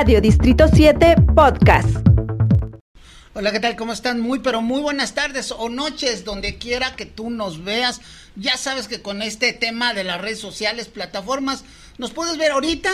Radio Distrito 7 Podcast. Hola, ¿qué tal? ¿Cómo están? Muy, pero muy buenas tardes o noches, donde quiera que tú nos veas. Ya sabes que con este tema de las redes sociales, plataformas, nos puedes ver ahorita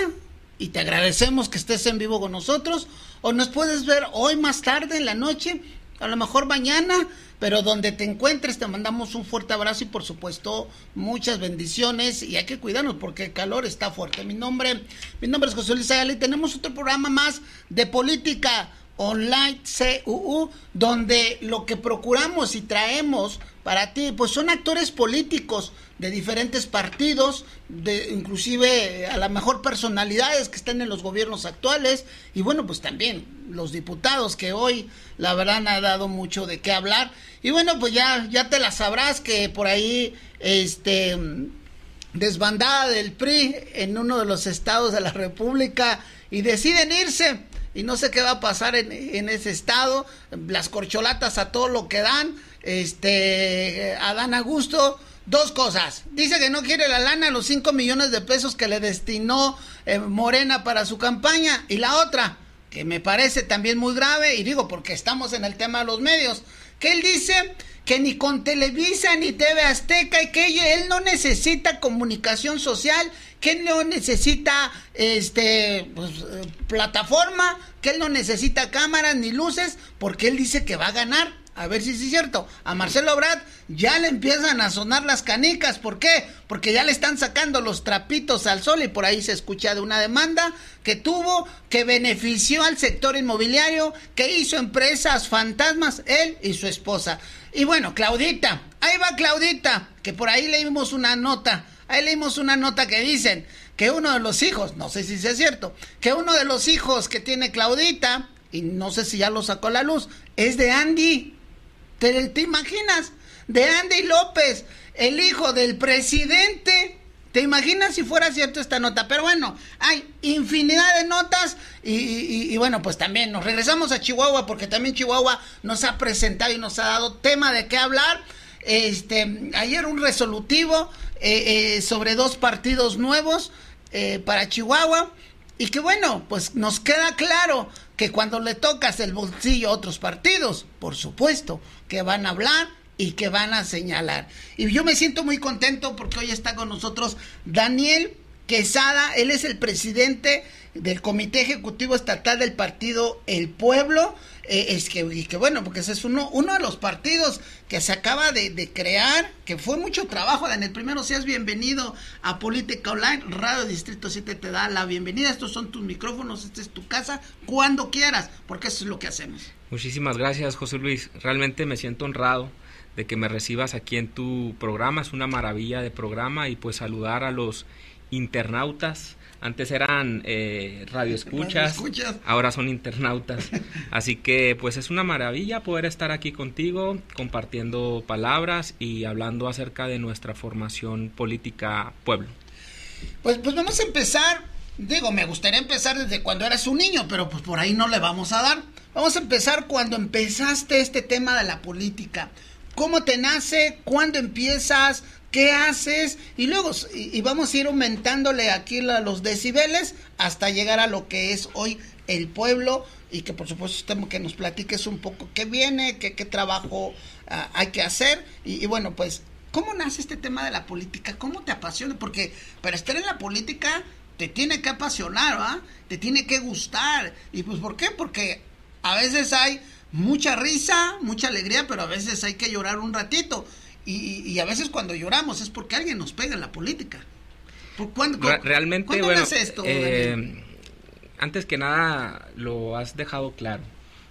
y te agradecemos que estés en vivo con nosotros. O nos puedes ver hoy más tarde en la noche, a lo mejor mañana, pero donde te encuentres te mandamos un fuerte abrazo y por supuesto muchas bendiciones y hay que cuidarnos porque el calor está fuerte. Mi nombre, mi nombre es José Luis Ayala y tenemos otro programa más de política online CUU, donde lo que procuramos y traemos para ti, pues son actores políticos de diferentes partidos, de inclusive a la mejor personalidades que están en los gobiernos actuales y bueno, pues también los diputados que hoy la verdad ha dado mucho de qué hablar. Y bueno, pues ya ya te la sabrás que por ahí este desbandada del PRI en uno de los estados de la República y deciden irse y no sé qué va a pasar en, en, ese estado, las corcholatas a todo lo que dan, este, a Dan Augusto, dos cosas, dice que no quiere la lana, los 5 millones de pesos que le destinó eh, Morena para su campaña, y la otra, que me parece también muy grave, y digo porque estamos en el tema de los medios, que él dice que ni con Televisa ni TV Azteca y que él no necesita comunicación social, que él no necesita este pues, plataforma, que él no necesita cámaras ni luces, porque él dice que va a ganar. A ver si es cierto. A Marcelo Brad ya le empiezan a sonar las canicas. ¿Por qué? Porque ya le están sacando los trapitos al sol y por ahí se escucha de una demanda que tuvo, que benefició al sector inmobiliario, que hizo empresas fantasmas, él y su esposa. Y bueno, Claudita, ahí va Claudita, que por ahí leímos una nota, ahí leímos una nota que dicen que uno de los hijos, no sé si sea cierto, que uno de los hijos que tiene Claudita, y no sé si ya lo sacó a la luz, es de Andy. ¿Te, imaginas? De Andy López, el hijo del presidente. ¿Te imaginas si fuera cierto esta nota? Pero bueno, hay infinidad de notas y, bueno, pues también nos regresamos a Chihuahua porque también Chihuahua nos ha presentado y nos ha dado tema de qué hablar. Este, ayer un resolutivo eh, eh, sobre dos partidos nuevos eh, para Chihuahua y que bueno, pues nos queda claro que cuando le tocas el bolsillo a otros partidos, por supuesto que van a hablar y que van a señalar. Y yo me siento muy contento porque hoy está con nosotros Daniel Quesada, él es el presidente del Comité Ejecutivo Estatal del Partido El Pueblo. Eh, es que, y que bueno, porque ese es uno, uno de los partidos que se acaba de, de, crear, que fue mucho trabajo. En el primero, seas bienvenido a Política Online, Radio Distrito 7 te da la bienvenida. Estos son tus micrófonos, esta es tu casa, cuando quieras, porque eso es lo que hacemos. Muchísimas gracias, José Luis. Realmente me siento honrado de que me recibas aquí en tu programa. Es una maravilla de programa y pues saludar a los internautas. Antes eran eh, radioescuchas, radio ahora son internautas. Así que pues es una maravilla poder estar aquí contigo compartiendo palabras y hablando acerca de nuestra formación política pueblo. Pues, pues vamos a empezar, digo, me gustaría empezar desde cuando eras un niño, pero pues por ahí no le vamos a dar. Vamos a empezar cuando empezaste este tema de la política. ¿Cómo te nace? ¿Cuándo empiezas? ¿Qué haces? Y luego, y, vamos a ir aumentándole aquí la, los decibeles hasta llegar a lo que es hoy el pueblo y que por supuesto que nos platiques un poco qué viene, qué, qué trabajo uh, hay que hacer. Y, y, bueno, pues, ¿cómo nace este tema de la política? ¿Cómo te apasiona? Porque para estar en la política te tiene que apasionar, ¿va? Te tiene que gustar. ¿Y pues por qué? Porque a veces hay mucha risa, mucha alegría, pero a veces hay que llorar un ratito. Y, y, a veces cuando lloramos es porque alguien nos pega en la política. ¿Cuándo, Realmente, ¿cuándo bueno, esto? Eh, antes que nada, lo has dejado claro.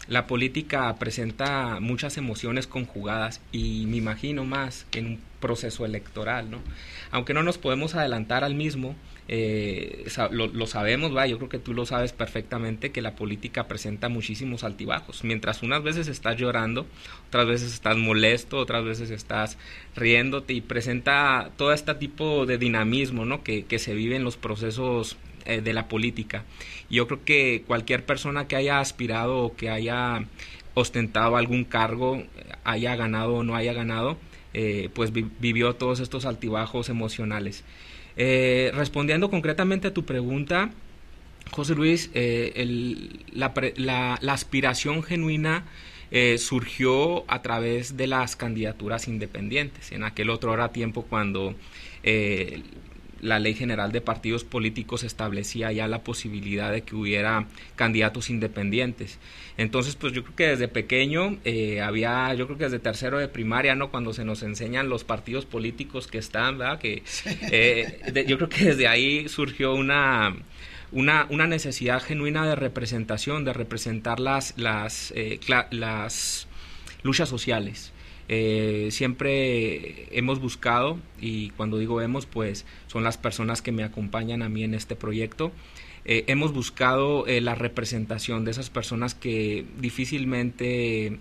La política presenta muchas emociones conjugadas y me imagino más en un proceso electoral, ¿no? Aunque no nos podemos adelantar al mismo, eh, lo, sabemos, va, yo creo que tú lo sabes perfectamente que la política presenta muchísimos altibajos. Mientras unas veces estás llorando, otras veces estás molesto, otras veces estás riéndote y presenta todo este tipo de dinamismo ¿no? que, se vive en los procesos eh, de la política. Yo creo que cualquier persona que haya aspirado o que haya ostentado algún cargo, haya ganado o no haya ganado, eh, pues vi vivió todos estos altibajos emocionales. Eh, respondiendo concretamente a tu pregunta, José Luis, la, aspiración genuina surgió a través de las candidaturas independientes. En aquel otro tiempo cuando la Ley General de Partidos Políticos establecía ya la posibilidad de que hubiera candidatos independientes. Entonces, pues yo creo que desde pequeño eh, había, yo creo que desde tercero de primaria, ¿no? Cuando se nos enseñan los partidos políticos que están, ¿verdad? Que eh, yo creo que desde ahí surgió una, una, una, necesidad genuina de representación, de representar las, las, eh, las luchas sociales. Eh, siempre hemos buscado, y cuando digo hemos, pues son las personas que me acompañan a mí en este proyecto, eh, hemos buscado eh, la representación de esas personas que difícilmente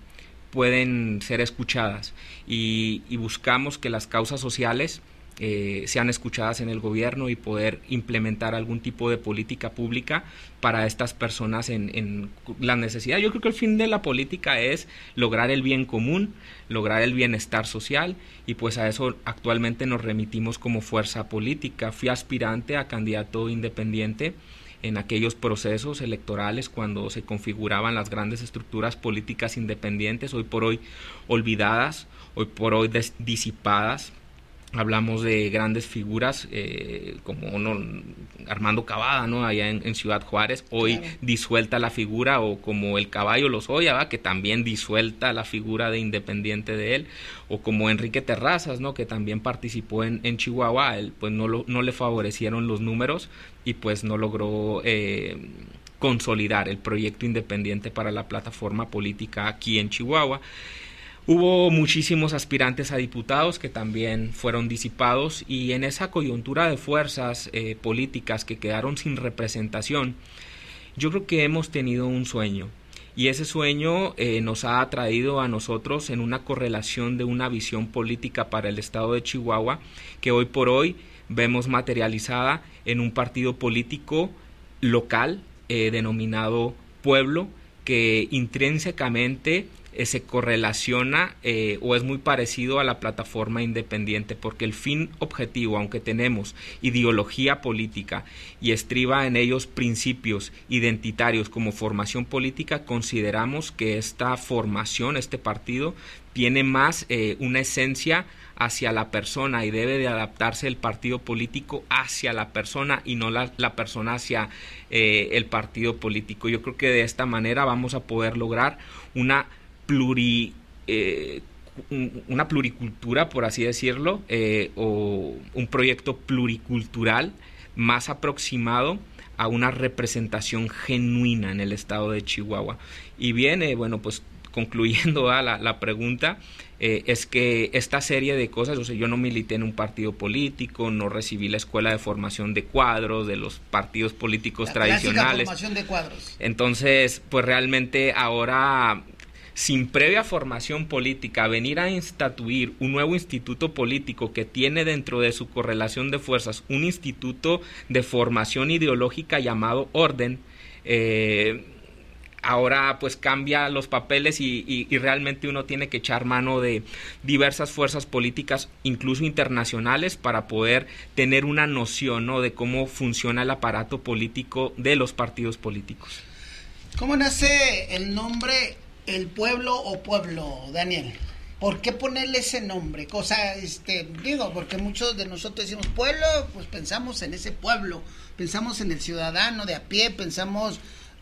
pueden ser escuchadas y buscamos que las causas sociales eh, sean escuchadas en el gobierno y poder implementar algún tipo de política pública para estas personas en, en, la necesidad. Yo creo que el fin de la política es lograr el bien común, lograr el bienestar social y pues a eso actualmente nos remitimos como fuerza política. Fui aspirante a candidato independiente en aquellos procesos electorales cuando se configuraban las grandes estructuras políticas independientes, hoy por hoy olvidadas, hoy por hoy disipadas hablamos de grandes figuras eh, como Armando Cavada, ¿no? allá en, Ciudad Juárez, hoy disuelta la figura, o como el caballo Lozoya, que también disuelta la figura de independiente de él, o como Enrique Terrazas, ¿no? que también participó en, Chihuahua, él, pues no, no le favorecieron los números y pues no logró... Eh, consolidar el proyecto independiente para la plataforma política aquí en Chihuahua. Hubo muchísimos aspirantes a diputados que también fueron disipados y en esa coyuntura de fuerzas eh, políticas que quedaron sin representación, yo creo que hemos tenido un sueño. Y ese sueño eh, nos ha atraído a nosotros en una correlación de una visión política para el estado de Chihuahua que hoy por hoy vemos materializada en un partido político local eh, denominado Pueblo que intrínsecamente eh, se correlaciona eh, o es muy parecido a la plataforma independiente porque el fin objetivo, aunque tenemos ideología política y estriba en ellos principios identitarios como formación política, consideramos que esta formación, este partido, tiene más eh, una esencia hacia la persona y debe de adaptarse el partido político hacia la persona y no la, persona hacia el partido político. Yo creo que de esta manera vamos a poder lograr una pluri, eh, una pluricultura, por así decirlo, eh, o un proyecto pluricultural más aproximado a una representación genuina en el estado de Chihuahua. Y viene, bueno, pues concluyendo a la, pregunta, eh, es que esta serie de cosas, o sea, yo no milité en un partido político, no recibí la escuela de formación de cuadros de los partidos políticos la tradicionales. Formación de cuadros. Entonces, pues realmente ahora sin previa formación política, venir a instituir un nuevo instituto político que tiene dentro de su correlación de fuerzas un instituto de formación ideológica llamado orden, eh, ahora pues cambia los papeles y, realmente uno tiene que echar mano de diversas fuerzas políticas, incluso internacionales, para poder tener una noción ¿no? de cómo funciona el aparato político de los partidos políticos. ¿Cómo nace el nombre el pueblo o pueblo, Daniel? ¿Por qué ponerle ese nombre? Cosa, este, digo, porque muchos de nosotros decimos pueblo, pues pensamos en ese pueblo, pensamos en el ciudadano de a pie, pensamos,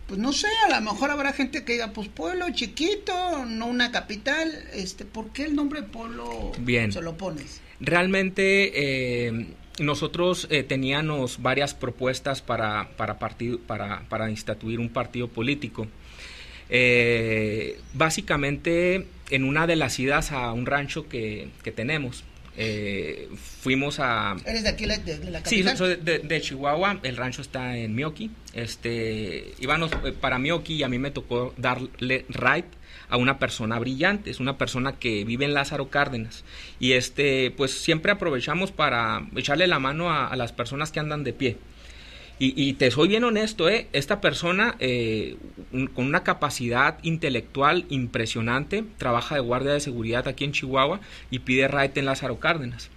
pues no sé, a lo mejor habrá gente que diga, pues pueblo chiquito, no una capital, este, ¿por qué el nombre pueblo Bien. se lo pones? Realmente eh, nosotros eh, teníamos varias propuestas para, para, partido, para, para instituir un partido político. Eh, básicamente en una de las idas a un rancho que, tenemos. Eh, fuimos a... ¿Eres de aquí de, la capital? Sí, soy de, Chihuahua, el rancho está en Mioki. Este, íbamos eh, para Mioki y a mí me tocó darle ride a una persona brillante, es una persona que vive en Lázaro Cárdenas. Y este, pues siempre aprovechamos para echarle la mano a las personas que andan de pie. Y, te soy bien honesto, ¿eh? esta persona eh, con una capacidad intelectual impresionante, trabaja de guardia de seguridad aquí en Chihuahua y pide raite en Lázaro Cárdenas.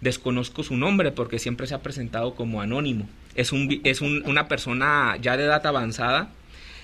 Desconozco su nombre porque siempre se ha presentado como anónimo. Es, un, es una persona ya de edad avanzada,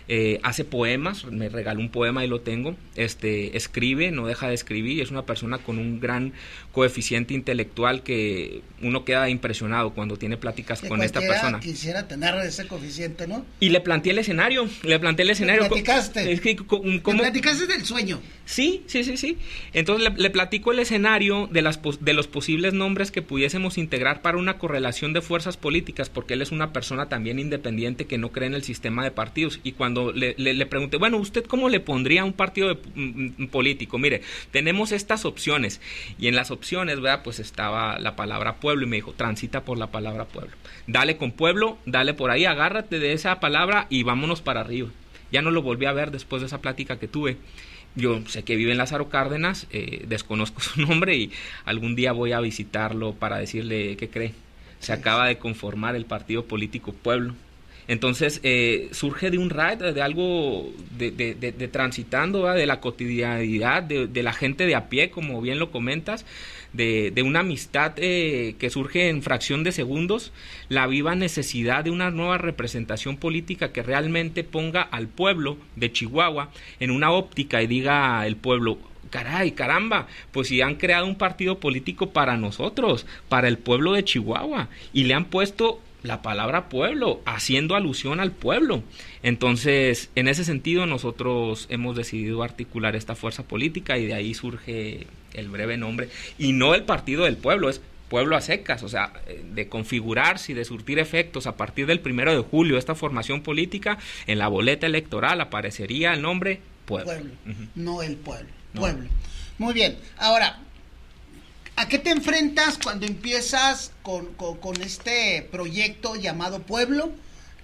eh, hace poemas, me regaló un poema y lo tengo, este, escribe, no deja de escribir, es una persona con un gran coeficiente intelectual que uno queda impresionado cuando tiene pláticas con esta persona. quisiera tener ese coeficiente, ¿no? Y le planteé el escenario, le planteé el escenario. ¿Le platicaste? Es que, platicaste del sueño? Sí, sí, sí, sí. Entonces le, platico el escenario de, las, de los posibles nombres que pudiésemos integrar para una correlación de fuerzas políticas, porque él es una persona también independiente que no cree en el sistema de partidos. Y cuando le, pregunté, bueno, ¿usted cómo le pondría un partido mm, mm, político? Mire, tenemos estas opciones y en las opciones, ¿verdad? Pues estaba la palabra pueblo y me dijo, transita por la palabra pueblo. Dale con pueblo, dale por ahí, agárrate de esa palabra y vámonos para arriba. Ya no lo volví a ver después de esa plática que tuve. Yo sé que vive en Lázaro Cárdenas, eh, desconozco su nombre y algún día voy a visitarlo para decirle qué cree. Se acaba de conformar el partido político Pueblo. Entonces eh, surge de un ride, de algo de, de, transitando, de la cotidianidad, de, la gente de a pie, como bien lo comentas, de, una amistad eh, que surge en fracción de segundos, la viva necesidad de una nueva representación política que realmente ponga al pueblo de Chihuahua en una óptica y diga el pueblo, caray, caramba, pues si han creado un partido político para nosotros, para el pueblo de Chihuahua, y le han puesto la palabra pueblo, haciendo alusión al pueblo. Entonces, en ese sentido, nosotros hemos decidido articular esta fuerza política y de ahí surge el breve nombre. Y no el partido del pueblo, es pueblo a secas, o sea, de configurarse y de surtir efectos a partir del primero de julio, esta formación política, en la boleta electoral aparecería el nombre pueblo. Pueblo, no el pueblo, pueblo. Muy bien, ahora, ¿A qué te enfrentas cuando empiezas con, este proyecto llamado Pueblo?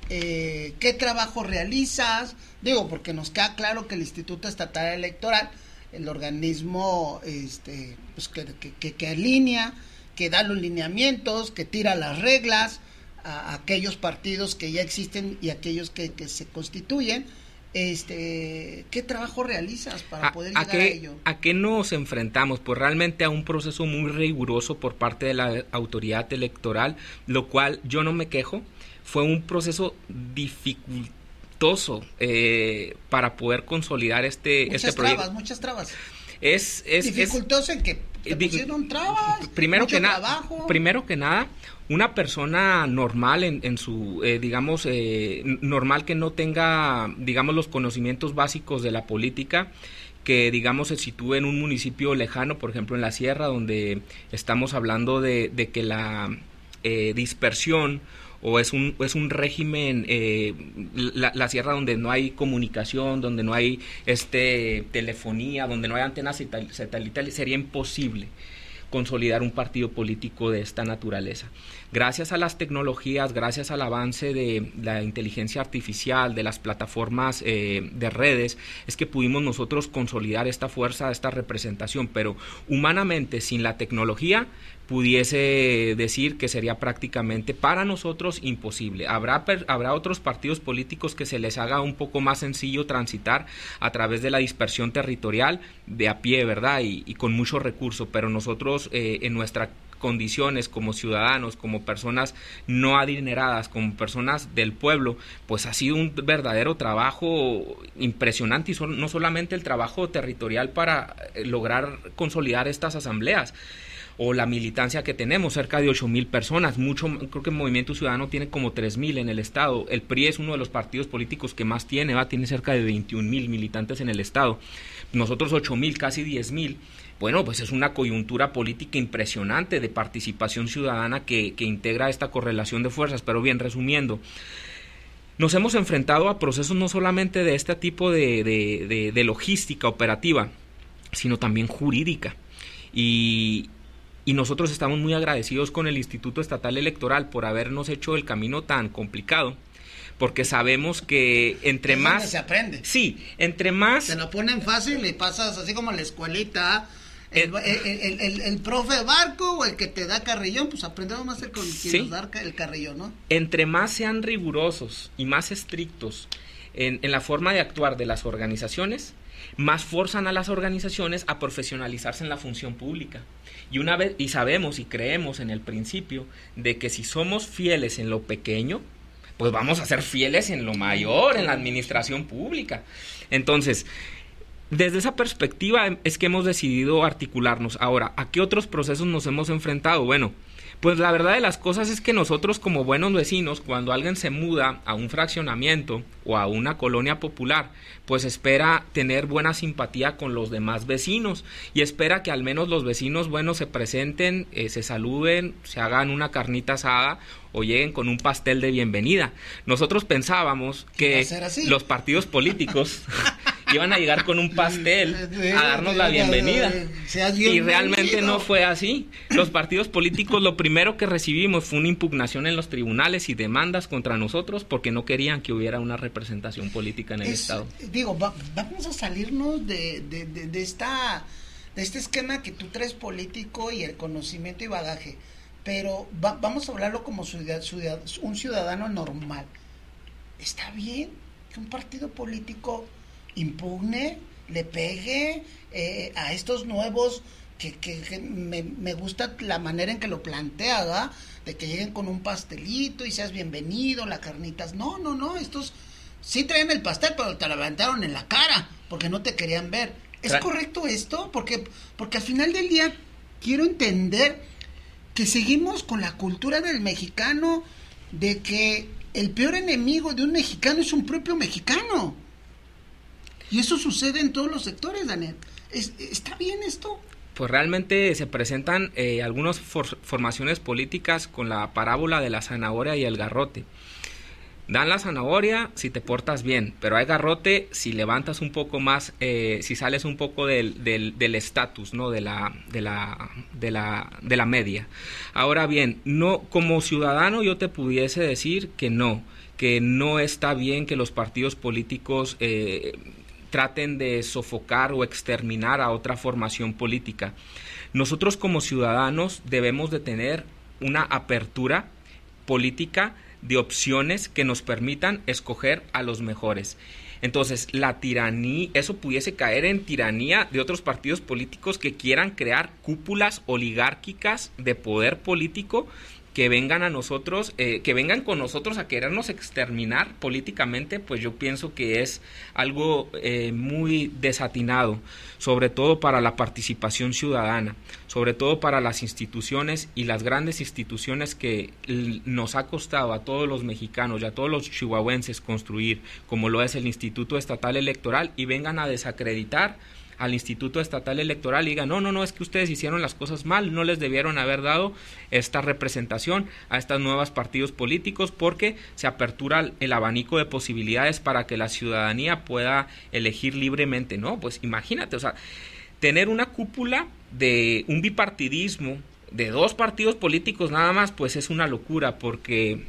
Eh, ¿Qué trabajo realizas? Digo, porque nos queda claro que el Instituto Estatal Electoral, el organismo este, pues que, que, alinea, que da los lineamientos, que tira las reglas a, aquellos partidos que ya existen y aquellos que, que se constituyen, este, ¿qué trabajo realizas para poder llegar a, ello? ¿A qué nos enfrentamos? Pues realmente a un proceso muy riguroso por parte de la autoridad electoral, lo cual yo no me quejo. Fue un proceso dificultoso eh, para poder consolidar este, muchas este trabas, Muchas trabas, Es, es dificultoso en que pusieron trabas, primero que nada, primero que nada, una persona normal en, en su, eh, digamos, eh, normal que no tenga, digamos, los conocimientos básicos de la política, que digamos se sitúe en un municipio lejano, por ejemplo en la sierra, donde estamos hablando de, de que la eh, dispersión o es un, es un régimen, la, la, sierra donde no hay comunicación, donde no hay este telefonía, donde no hay antenas satelitales, sería imposible consolidar un partido político de esta naturaleza. Gracias a las tecnologías, gracias al avance de la inteligencia artificial, de las plataformas eh, de redes, es que pudimos nosotros consolidar esta fuerza, esta representación, pero humanamente sin la tecnología pudiese decir que sería prácticamente para nosotros imposible. Habrá, habrá otros partidos políticos que se les haga un poco más sencillo transitar a través de la dispersión territorial de a pie, ¿verdad? Y, con mucho recurso, pero nosotros eh, en nuestra condiciones como ciudadanos, como personas no adineradas, como personas del pueblo, pues ha sido un verdadero trabajo impresionante y no solamente el trabajo territorial para eh, lograr consolidar estas asambleas, o la militancia que tenemos, cerca de 8 mil personas, mucho, creo que el Movimiento Ciudadano tiene como 3 mil en el Estado, el PRI es uno de los partidos políticos que más tiene, va, tiene cerca de 21 mil militantes en el Estado, nosotros 8 mil, casi 10 mil, bueno, pues es una coyuntura política impresionante de participación ciudadana que, que integra esta correlación de fuerzas, pero bien, resumiendo, nos hemos enfrentado a procesos no solamente de este tipo de, de, de logística operativa, sino también jurídica. Y, y nosotros estamos muy agradecidos con el Instituto Estatal Electoral por habernos hecho el camino tan complicado porque sabemos que entre más se aprende. Sí, entre más te lo ponen fácil y pasas así como la escuelita el, profe Barco o el que te da carrillón, pues aprendemos más con quien nos da el carrillón, ¿no? Entre más sean rigurosos y más estrictos en, en la forma de actuar de las organizaciones, más forzan a las organizaciones a profesionalizarse en la función pública. Y una vez y sabemos y creemos en el principio de que si somos fieles en lo pequeño, pues vamos a ser fieles en lo mayor, en la administración pública. Entonces, desde esa perspectiva es que hemos decidido articularnos. Ahora, ¿a qué otros procesos nos hemos enfrentado? Bueno, pues la verdad de las cosas es que nosotros como buenos vecinos, cuando alguien se muda a un fraccionamiento o a una colonia popular, pues espera tener buena simpatía con los demás vecinos y espera que al menos los vecinos buenos se presenten, eh, se saluden, se hagan una carnita asada o lleguen con un pastel de bienvenida. Nosotros pensábamos que los partidos políticos iban a llegar con un pastel a darnos la bienvenida. Y realmente no fue así. Los partidos políticos lo primero que recibimos fue una impugnación en los tribunales y demandas contra nosotros porque no querían que hubiera una representación política en el Estado. Digo, vamos a salirnos de, de, esta, de este esquema que tú traes político y el conocimiento y bagaje. Pero vamos a hablarlo como un ciudadano normal. Está bien que un partido político impugne, le pegue eh, a estos nuevos que, que, me, me, gusta la manera en que lo plantea, de que lleguen con un pastelito y seas bienvenido, la carnitas. No, no, no, estos sí traen el pastel, pero te lo levantaron en la cara porque no te querían ver. ¿Es correcto esto? Porque, porque al final del día quiero entender que seguimos con la cultura del mexicano de que el peor enemigo de un mexicano es un propio mexicano. Y eso sucede en todos los sectores, Daniel. ¿Está bien esto? Pues realmente se presentan eh, algunas formaciones políticas con la parábola de la zanahoria y el garrote. Dan la zanahoria si te portas bien, pero hay garrote si levantas un poco más, eh, si sales un poco del estatus, ¿no? De la, de, la, de, la, de la media. Ahora bien, no, como ciudadano yo te pudiese decir que no, que no está bien que los partidos políticos eh, traten de sofocar o exterminar a otra formación política. Nosotros como ciudadanos debemos de tener una apertura política de opciones que nos permitan escoger a los mejores. Entonces, la tiranía, eso pudiese caer en tiranía de otros partidos políticos que quieran crear cúpulas oligárquicas de poder político que vengan a nosotros, eh, que vengan con nosotros a querernos exterminar políticamente, pues yo pienso que es algo eh, muy desatinado, sobre todo para la participación ciudadana, sobre todo para las instituciones y las grandes instituciones que nos ha costado a todos los mexicanos y a todos los chihuahuenses construir, como lo es el Instituto Estatal Electoral, y vengan a desacreditar al Instituto Estatal Electoral y diga, no, no, no, es que ustedes hicieron las cosas mal, no les debieron haber dado esta representación a estos nuevos partidos políticos porque se apertura el abanico de posibilidades para que la ciudadanía pueda elegir libremente, ¿no? Pues imagínate, o sea, tener una cúpula de un bipartidismo de dos partidos políticos nada más, pues es una locura porque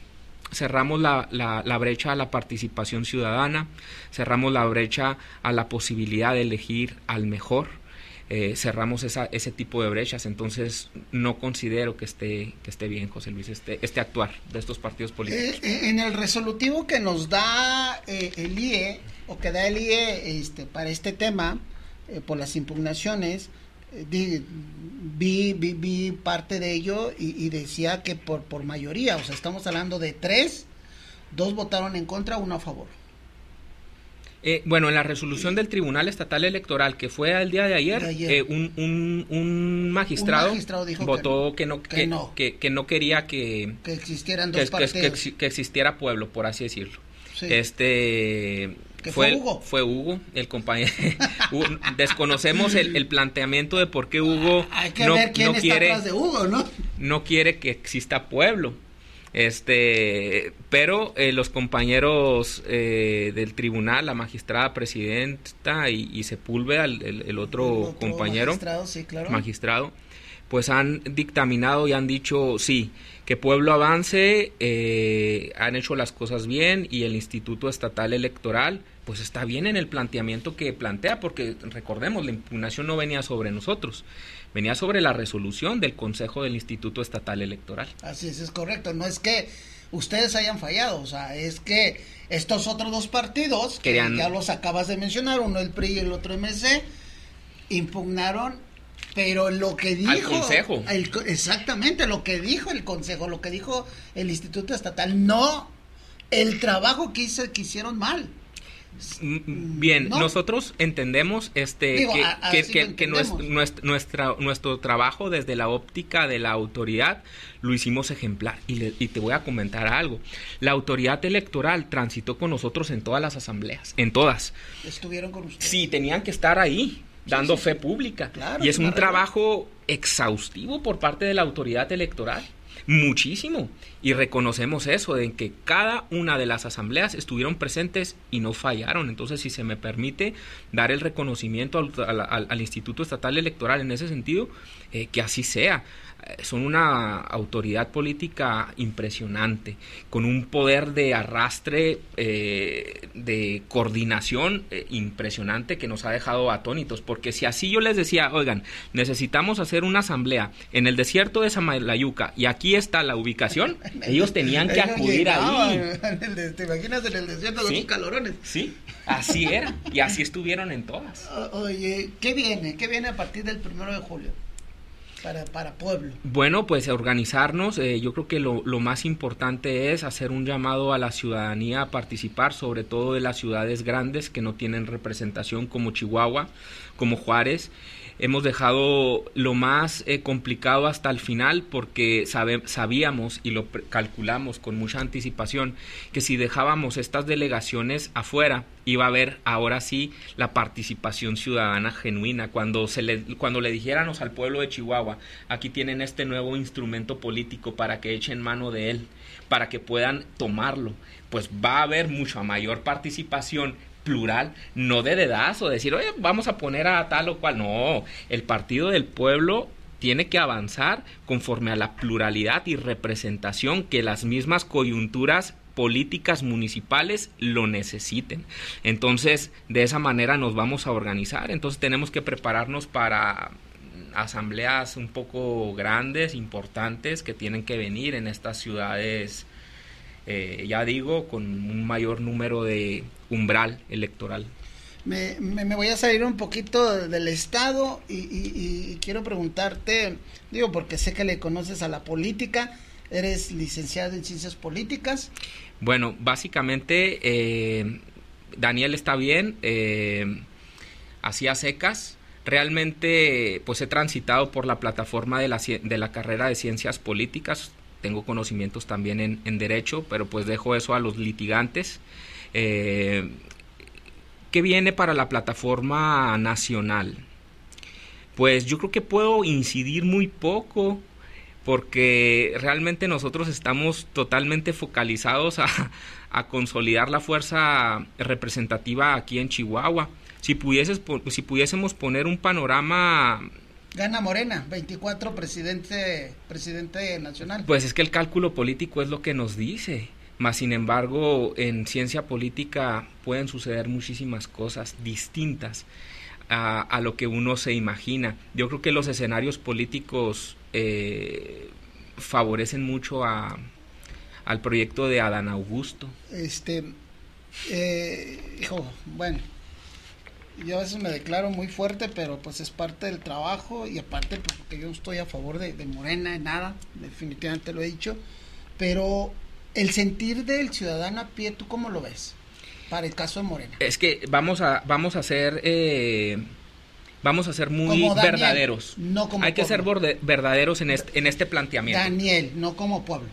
cerramos la, la, brecha a la participación ciudadana, cerramos la brecha a la posibilidad de elegir al mejor, eh, cerramos esa, ese tipo de brechas, entonces no considero que esté, que esté bien, José Luis, este, este actuar de estos partidos políticos. Eh, eh, en el resolutivo que nos da el IE, o que da el IE este, para este tema, por las impugnaciones, vi, vi, vi, parte de ello y, decía que por, por mayoría, o sea, estamos hablando de tres, dos votaron en contra, uno a favor. Eh, bueno, en la resolución del Tribunal Estatal Electoral que fue el día de ayer, eh, un, un, magistrado, votó que no, que, no. Que, no quería que, existieran dos que, existiera pueblo, por así decirlo. Este fue, Hugo. Fue Hugo, el compañero. Desconocemos el, planteamiento de por qué Hugo no, quiere, ¿no? quiere que exista pueblo. Este, pero eh, los compañeros eh, del tribunal, la magistrada presidenta y, Sepúlveda, el, otro, compañero, magistrado, sí, claro. magistrado pues han dictaminado y han dicho sí, que Pueblo Avance eh, han hecho las cosas bien y el Instituto Estatal Electoral pues está bien en el planteamiento que plantea, porque recordemos, la impugnación no venía sobre nosotros, venía sobre la resolución del Consejo del Instituto Estatal Electoral. Así es, es correcto, no es que ustedes hayan fallado, o sea, es que estos otros dos partidos, que ya los acabas de mencionar, uno el PRI y el otro MC, impugnaron, pero lo que dijo... Al Consejo. exactamente, lo que dijo el Consejo, lo que dijo el Instituto Estatal, no el trabajo que, hizo, que hicieron mal. Bien, nosotros entendemos este que, nuestro, nuestro, trabajo desde la óptica de la autoridad lo hicimos ejemplar. Y, y te voy a comentar algo. La autoridad electoral transitó con nosotros en todas las asambleas, en todas. Estuvieron con ustedes. Sí, tenían que estar ahí dando fe pública. y es un trabajo exhaustivo por parte de la autoridad electoral muchísimo. Y reconocemos eso, de que cada una de las asambleas estuvieron presentes y no fallaron. Entonces, si se me permite dar el reconocimiento al, Instituto Estatal Electoral en ese sentido, eh, que así sea. Son una autoridad política impresionante, con un poder de arrastre, eh, de coordinación eh, impresionante que nos ha dejado atónitos, porque si así yo les decía, oigan, necesitamos hacer una asamblea en el desierto de Samalayuca y aquí está la ubicación, ellos tenían que acudir ahí. ¿Te imaginas en el desierto de los calorones? Sí, así era, y así estuvieron en todas. Oye, ¿qué viene? ¿Qué viene a partir del primero de julio? Para, para pueblo? Bueno, pues organizarnos. Eh, yo creo que lo, lo, más importante es hacer un llamado a la ciudadanía a participar, sobre todo de las ciudades grandes que no tienen representación como Chihuahua, como Juárez hemos dejado lo más eh, complicado hasta el final porque sabíamos y lo calculamos con mucha anticipación que si dejábamos estas delegaciones afuera iba a haber ahora sí la participación ciudadana genuina. Cuando se le cuando le dijéramos al pueblo de Chihuahua aquí tienen este nuevo instrumento político para que echen mano de él para que puedan tomarlo pues va a haber mucha mayor participación plural, no de dedazo, decir, oye, vamos a poner a tal o cual. No, el partido del pueblo tiene que avanzar conforme a la pluralidad y representación que las mismas coyunturas políticas municipales lo necesiten. Entonces, de esa manera nos vamos a organizar. Entonces, tenemos que prepararnos para asambleas un poco grandes, importantes, que tienen que venir en estas ciudades eh, ya digo, con un mayor número de umbral electoral. Me, me, voy a salir un poquito del Estado y, quiero preguntarte, digo, porque sé que le conoces a la política, eres licenciado en ciencias políticas. Bueno, básicamente eh, Daniel está bien, eh, hacía secas. Realmente, pues he transitado por la plataforma de la, de la carrera de ciencias políticas, tengo conocimientos también en, derecho, pero pues dejo eso a los litigantes. Eh, ¿Qué viene para la plataforma nacional? Pues yo creo que puedo incidir muy poco porque realmente nosotros estamos totalmente focalizados a, a consolidar la fuerza representativa aquí en Chihuahua. Si, pudieses, si pudiésemos poner un panorama Gana Morena, 24 presidente, presidente nacional. Pues es que el cálculo político es lo que nos dice. Más sin embargo, en ciencia política pueden suceder muchísimas cosas distintas a, lo que uno se imagina. Yo creo que los escenarios políticos eh, favorecen mucho a, al proyecto de Adán Augusto. Este, eh, hijo, bueno, yo a veces me declaro muy fuerte, pero pues es parte del trabajo y aparte pues, porque yo estoy a favor de, Morena, en nada, definitivamente lo he dicho, pero el sentir del ciudadano a pie, ¿tú cómo lo ves? Para el caso de Morena. Es que vamos a, vamos a ser... Eh, vamos a ser muy verdaderos. No como Hay que ser verdaderos en este, en este planteamiento. Daniel, no como pueblo.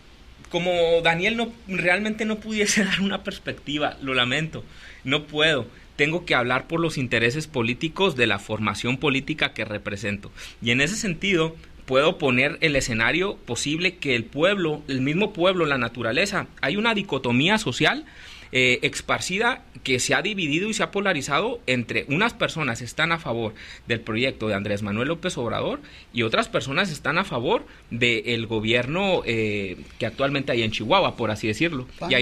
Como Daniel no realmente no pudiese dar una perspectiva, lo lamento, no puedo tengo que hablar por los intereses políticos de la formación política que represento. Y en ese sentido, puedo poner el escenario posible que el pueblo, el mismo pueblo, la naturaleza, hay una dicotomía social eh, esparcida que se ha dividido y se ha polarizado entre unas personas están a favor del proyecto de Andrés Manuel López Obrador y otras personas están a favor del gobierno eh, que actualmente hay en Chihuahua, por así decirlo. Y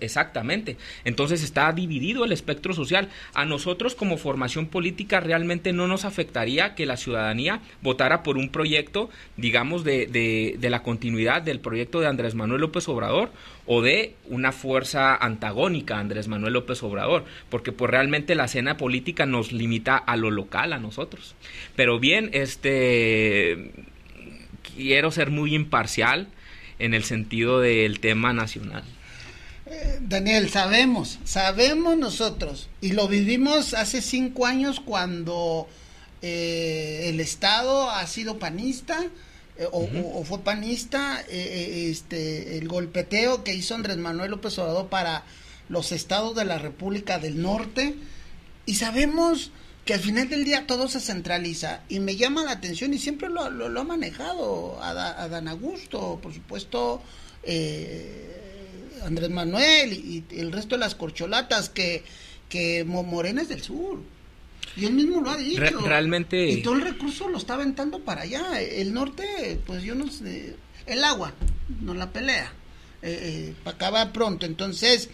exactamente. Entonces está dividido el espectro social. A nosotros como formación política realmente no nos afectaría que la ciudadanía votara por un proyecto, digamos, de, de, de la continuidad del proyecto de Andrés Manuel López Obrador o de una fuerza antagónica Andrés Manuel López Obrador, porque pues realmente la escena política nos limita a lo local, a nosotros. Pero bien, este quiero ser muy imparcial en el sentido del tema nacional. Eh, Daniel, sabemos, sabemos nosotros, y lo vivimos hace cinco años cuando eh, el Estado ha sido panista, eh, o, fue panista, eh, eh, este, el golpeteo que hizo Andrés Manuel López Obrador para los estados de la República del Norte, y sabemos que al final del día todo se centraliza, y me llama la atención, y siempre lo, lo, ha manejado a, Dan Augusto, por supuesto, Andrés Manuel y, el resto de las corcholatas, que, que Morena es del sur y él mismo lo ha dicho. realmente. Y todo el recurso lo está aventando para allá. El norte, pues yo no sé. El agua, no la pelea. Eh, eh, acaba pronto. Entonces,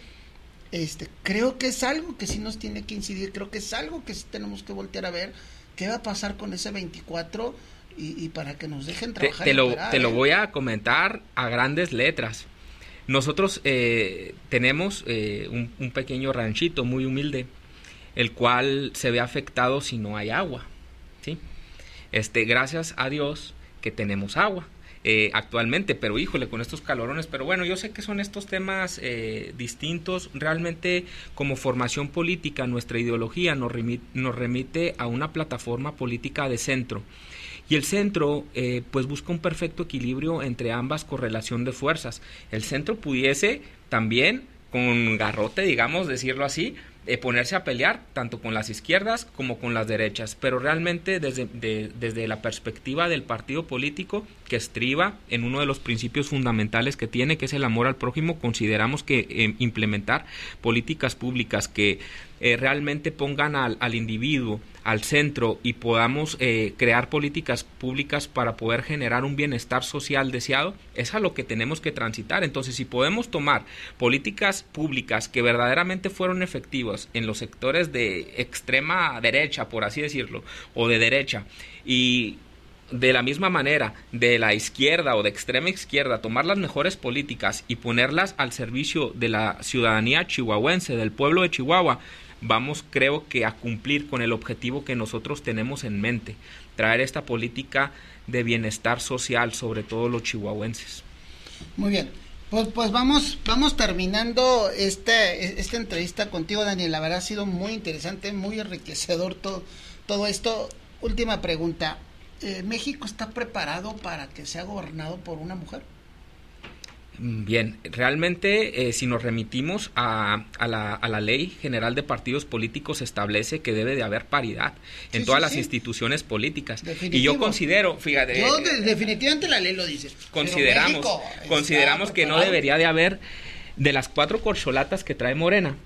este, creo que es algo que sí nos tiene que incidir. Creo que es algo que sí tenemos que voltear a ver. ¿Qué va a pasar con ese 24? Y, para que nos dejen trabajar. Te, lo, te lo ¿eh? voy a comentar a grandes letras. Nosotros tenemos un, un pequeño ranchito muy humilde el cual se ve afectado si no hay agua. ¿sí? Este, gracias a Dios que tenemos agua. Eh, actualmente, pero híjole, con estos calorones, pero bueno, yo sé que son estos temas eh, distintos, realmente como formación política, nuestra ideología nos remite, a una plataforma política de centro. Y el centro, eh, pues busca un perfecto equilibrio entre ambas correlación de fuerzas. El centro pudiese también, con garrote, digamos, decirlo así, eh, ponerse a pelear tanto con las izquierdas como con las derechas, pero realmente desde, desde la perspectiva del partido político que estriba en uno de los principios fundamentales que tiene, que es el amor al prójimo, consideramos que eh, implementar políticas públicas que eh, realmente pongan al, individuo al centro y podamos eh, crear políticas públicas para poder generar un bienestar social deseado, es a lo que tenemos que transitar. Entonces, si podemos tomar políticas públicas que verdaderamente fueron efectivas en los sectores de extrema derecha, por así decirlo, o de derecha, y de la misma manera de la izquierda o de extrema izquierda tomar las mejores políticas y ponerlas al servicio de la ciudadanía chihuahuense, del pueblo de Chihuahua, vamos creo que a cumplir con el objetivo que nosotros tenemos en mente, traer esta política de bienestar social sobre todo los chihuahuenses. Muy bien. Pues, pues vamos, vamos terminando este, esta entrevista contigo, Daniel. La verdad ha sido muy interesante, muy enriquecedor todo, todo esto. Última pregunta. Eh, ¿México está preparado para que sea gobernado por una mujer? Bien, realmente eh, si nos remitimos a, a, la, a, la, ley general de partidos políticos establece que debe de haber paridad en todas las instituciones políticas. Y yo considero, fíjate... Yo definitivamente la ley lo dice. Consideramos, consideramos que no debería de haber, de las cuatro corcholatas que trae Morena,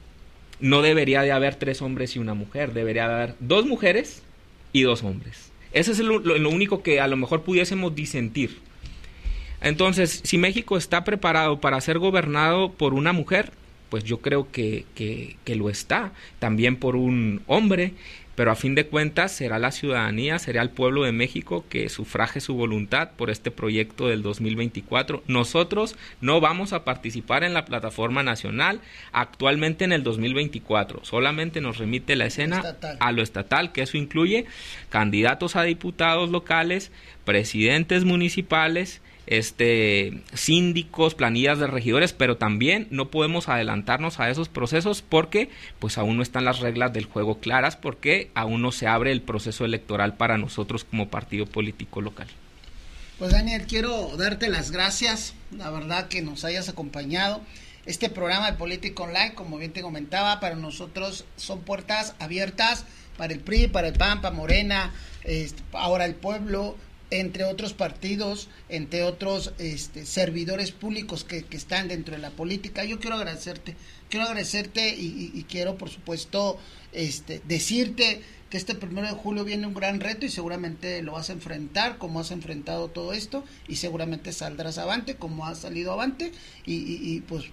no debería de haber tres hombres y una mujer, debería de haber dos mujeres y dos hombres. Ese es lo, lo único que a lo mejor pudiésemos disentir entonces, si México está preparado para ser gobernado por una mujer, pues yo creo que, que, que, lo está, también por un hombre, pero a fin de cuentas será la ciudadanía, será el pueblo de México que sufraje su voluntad por este proyecto del 2024. Nosotros no vamos a participar en la plataforma nacional actualmente en el 2024, solamente nos remite la escena a lo estatal, que eso incluye candidatos a diputados locales, presidentes municipales, este síndicos, planillas de regidores, pero también no podemos adelantarnos a esos procesos porque pues aún no están las reglas del juego claras porque aún no se abre el proceso electoral para nosotros como partido político local. Pues Daniel, quiero darte las gracias, la verdad que nos hayas acompañado. Este programa de Política Online, como bien te comentaba, para nosotros son puertas abiertas para el PRI, para el PAN, para Morena, este, ahora el pueblo, entre otros partidos, entre otros este, servidores públicos que, están dentro de la política. Yo quiero agradecerte, quiero agradecerte y, quiero, por supuesto, este, decirte que este primero de julio viene un gran reto y seguramente lo vas a enfrentar como has enfrentado todo esto y seguramente saldrás avante como has salido avante y, y pues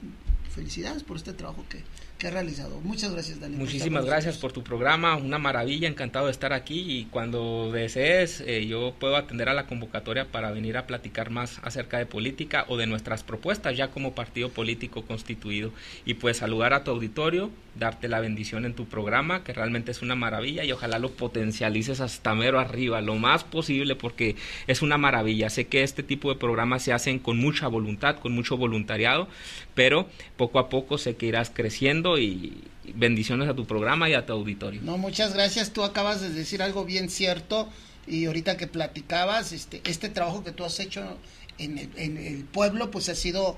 felicidades por este trabajo que, que ha realizado. Muchas gracias, Daniel. Muchísimas gracias por tu programa, una maravilla, encantado de estar aquí y cuando desees eh, yo puedo atender a la convocatoria para venir a platicar más acerca de política o de nuestras propuestas ya como partido político constituido y pues saludar a tu auditorio, darte la bendición en tu programa que realmente es una maravilla y ojalá lo potencialices hasta mero arriba, lo más posible porque es una maravilla. Sé que este tipo de programas se hacen con mucha voluntad, con mucho voluntariado, pero poco a poco sé que irás creciendo y bendiciones a tu programa y a tu auditorio. No, muchas gracias. Tú acabas de decir algo bien cierto y ahorita que platicabas, este, este trabajo que tú has hecho en el, pueblo, pues ha sido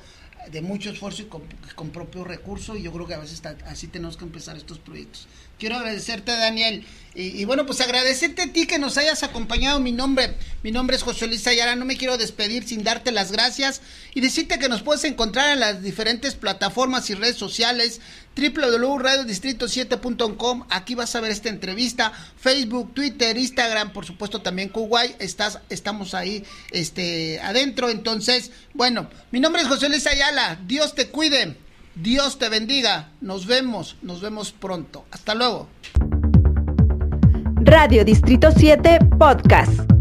de mucho esfuerzo y con, con propio recurso y yo creo que a veces así tenemos que empezar estos proyectos. Quiero agradecerte, Daniel. Y, bueno, pues agradecerte a ti que nos hayas acompañado. Mi nombre, mi nombre es José Luis Ayala. No me quiero despedir sin darte las gracias y decirte que nos puedes encontrar en las diferentes plataformas y redes sociales www.radiodistrito7.com. Aquí vas a ver esta entrevista. Facebook, Twitter, Instagram, por supuesto también Kuwait. Estás, estamos ahí este, adentro. Entonces, bueno, mi nombre es José Luis Ayala. Dios te cuide. Dios te bendiga. Nos vemos, nos vemos pronto. Hasta luego. Radio Distrito 7 Podcast.